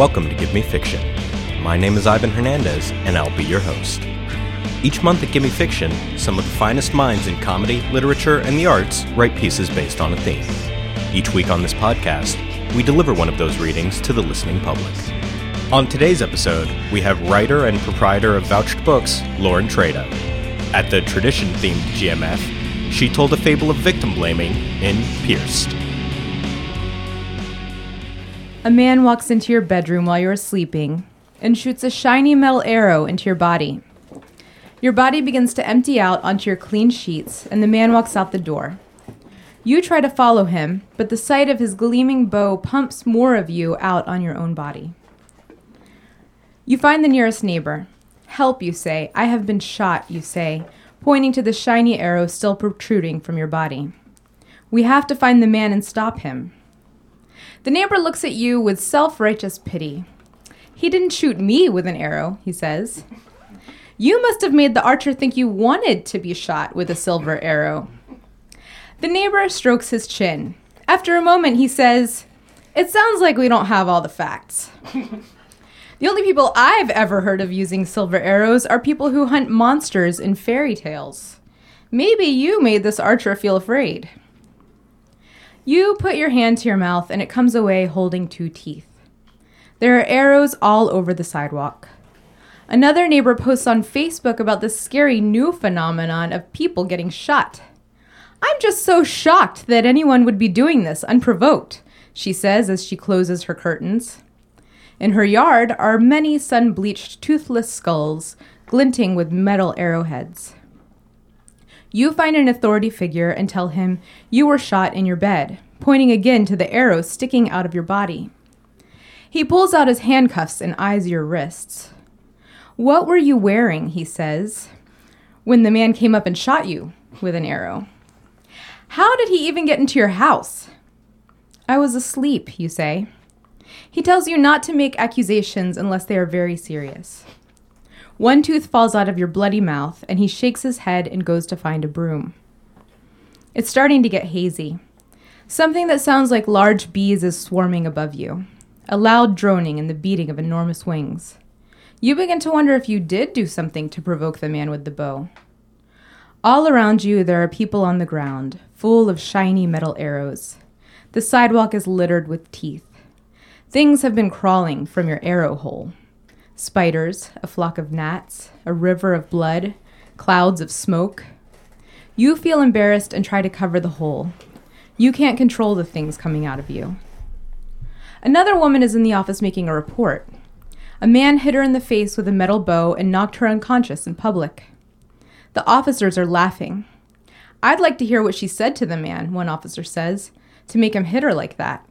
Welcome to Gimme Fiction. My name is Ivan Hernandez, and I'll be your host. Each month at Gimme Fiction, some of the finest minds in comedy, literature, and the arts write pieces based on a theme. Each week on this podcast, we deliver one of those readings to the listening public. On today's episode, we have writer and proprietor of Vouched Books, Lauren Treda. At the tradition themed GMF, she told a fable of victim blaming in Pierced. A man walks into your bedroom while you're sleeping and shoots a shiny metal arrow into your body. Your body begins to empty out onto your clean sheets, and the man walks out the door. You try to follow him, but the sight of his gleaming bow pumps more of you out on your own body. You find the nearest neighbor. Help, you say. I have been shot, you say, pointing to the shiny arrow still protruding from your body. We have to find the man and stop him. The neighbor looks at you with self righteous pity. He didn't shoot me with an arrow, he says. You must have made the archer think you wanted to be shot with a silver arrow. The neighbor strokes his chin. After a moment, he says, It sounds like we don't have all the facts. the only people I've ever heard of using silver arrows are people who hunt monsters in fairy tales. Maybe you made this archer feel afraid. You put your hand to your mouth and it comes away holding two teeth. There are arrows all over the sidewalk. Another neighbor posts on Facebook about this scary new phenomenon of people getting shot. I'm just so shocked that anyone would be doing this unprovoked, she says as she closes her curtains. In her yard are many sun bleached, toothless skulls, glinting with metal arrowheads. You find an authority figure and tell him you were shot in your bed, pointing again to the arrow sticking out of your body. He pulls out his handcuffs and eyes your wrists. What were you wearing, he says, when the man came up and shot you with an arrow? How did he even get into your house? I was asleep, you say. He tells you not to make accusations unless they are very serious. One tooth falls out of your bloody mouth, and he shakes his head and goes to find a broom. It's starting to get hazy. Something that sounds like large bees is swarming above you, a loud droning and the beating of enormous wings. You begin to wonder if you did do something to provoke the man with the bow. All around you, there are people on the ground, full of shiny metal arrows. The sidewalk is littered with teeth. Things have been crawling from your arrow hole spiders, a flock of gnats, a river of blood, clouds of smoke. You feel embarrassed and try to cover the hole. You can't control the things coming out of you. Another woman is in the office making a report. A man hit her in the face with a metal bow and knocked her unconscious in public. The officers are laughing. I'd like to hear what she said to the man, one officer says, to make him hit her like that.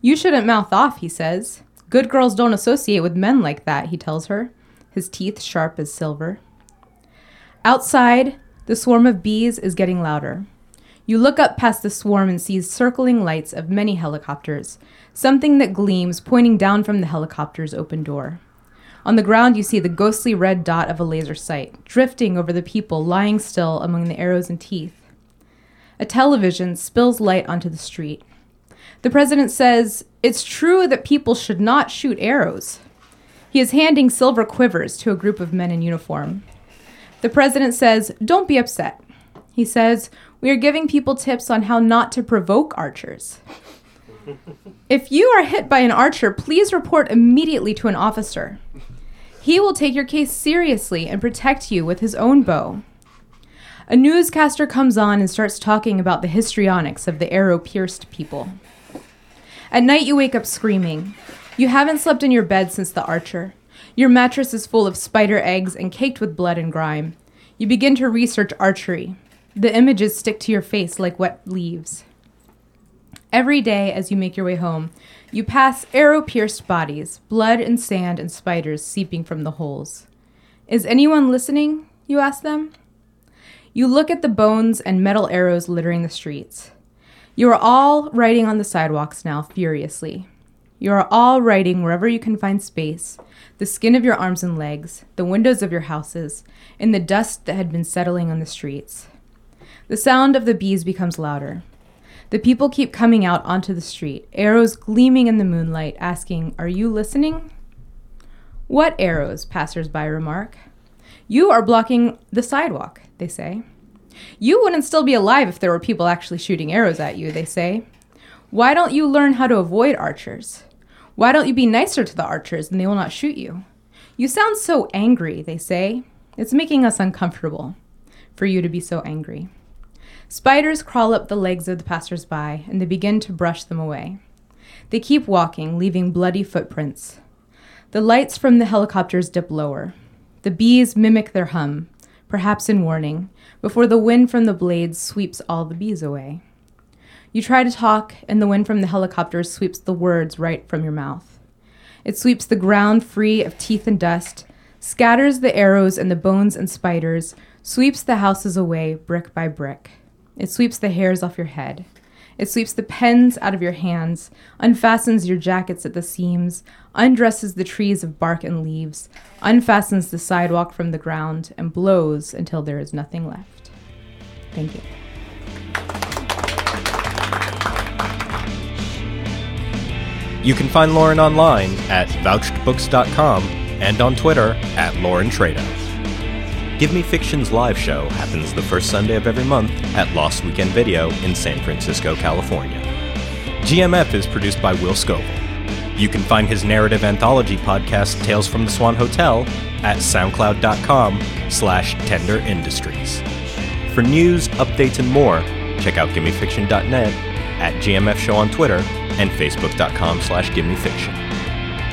You shouldn't mouth off, he says. Good girls don't associate with men like that, he tells her, his teeth sharp as silver. Outside, the swarm of bees is getting louder. You look up past the swarm and see circling lights of many helicopters, something that gleams pointing down from the helicopter's open door. On the ground, you see the ghostly red dot of a laser sight, drifting over the people lying still among the arrows and teeth. A television spills light onto the street. The president says, It's true that people should not shoot arrows. He is handing silver quivers to a group of men in uniform. The president says, Don't be upset. He says, We are giving people tips on how not to provoke archers. if you are hit by an archer, please report immediately to an officer. He will take your case seriously and protect you with his own bow. A newscaster comes on and starts talking about the histrionics of the arrow pierced people. At night, you wake up screaming. You haven't slept in your bed since the archer. Your mattress is full of spider eggs and caked with blood and grime. You begin to research archery. The images stick to your face like wet leaves. Every day, as you make your way home, you pass arrow pierced bodies, blood and sand and spiders seeping from the holes. Is anyone listening? You ask them. You look at the bones and metal arrows littering the streets. You are all writing on the sidewalks now furiously. You are all writing wherever you can find space the skin of your arms and legs, the windows of your houses, in the dust that had been settling on the streets. The sound of the bees becomes louder. The people keep coming out onto the street, arrows gleaming in the moonlight, asking, Are you listening? What arrows? passersby remark. You are blocking the sidewalk, they say. You wouldn't still be alive if there were people actually shooting arrows at you, they say. Why don't you learn how to avoid archers? Why don't you be nicer to the archers and they will not shoot you? You sound so angry, they say. It's making us uncomfortable for you to be so angry. Spiders crawl up the legs of the passersby and they begin to brush them away. They keep walking, leaving bloody footprints. The lights from the helicopters dip lower. The bees mimic their hum, perhaps in warning, before the wind from the blades sweeps all the bees away. You try to talk, and the wind from the helicopters sweeps the words right from your mouth. It sweeps the ground free of teeth and dust, scatters the arrows and the bones and spiders, sweeps the houses away brick by brick. It sweeps the hairs off your head. It sweeps the pens out of your hands, unfastens your jackets at the seams, undresses the trees of bark and leaves, unfastens the sidewalk from the ground, and blows until there is nothing left. Thank you. You can find Lauren online at vouchedbooks.com and on Twitter at Lauren Trado. Gimme Fiction's live show happens the first Sunday of every month at Lost Weekend Video in San Francisco, California. GMF is produced by Will Scoville. You can find his narrative anthology podcast, Tales from the Swan Hotel, at soundcloud.com slash tender industries. For news, updates, and more, check out gimmefiction.net, at GMF Show on Twitter, and facebook.com slash gimmefiction.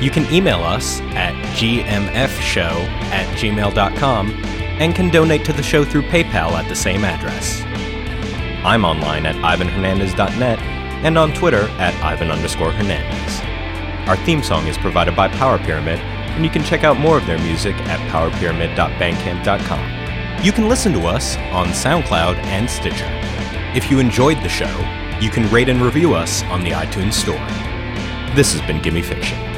You can email us at gmfshow at gmail.com and can donate to the show through PayPal at the same address. I'm online at ivanhernandez.net and on Twitter at ivan underscore hernandez. Our theme song is provided by Power Pyramid, and you can check out more of their music at powerpyramid.bandcamp.com. You can listen to us on SoundCloud and Stitcher. If you enjoyed the show, you can rate and review us on the iTunes Store. This has been Gimme Fiction.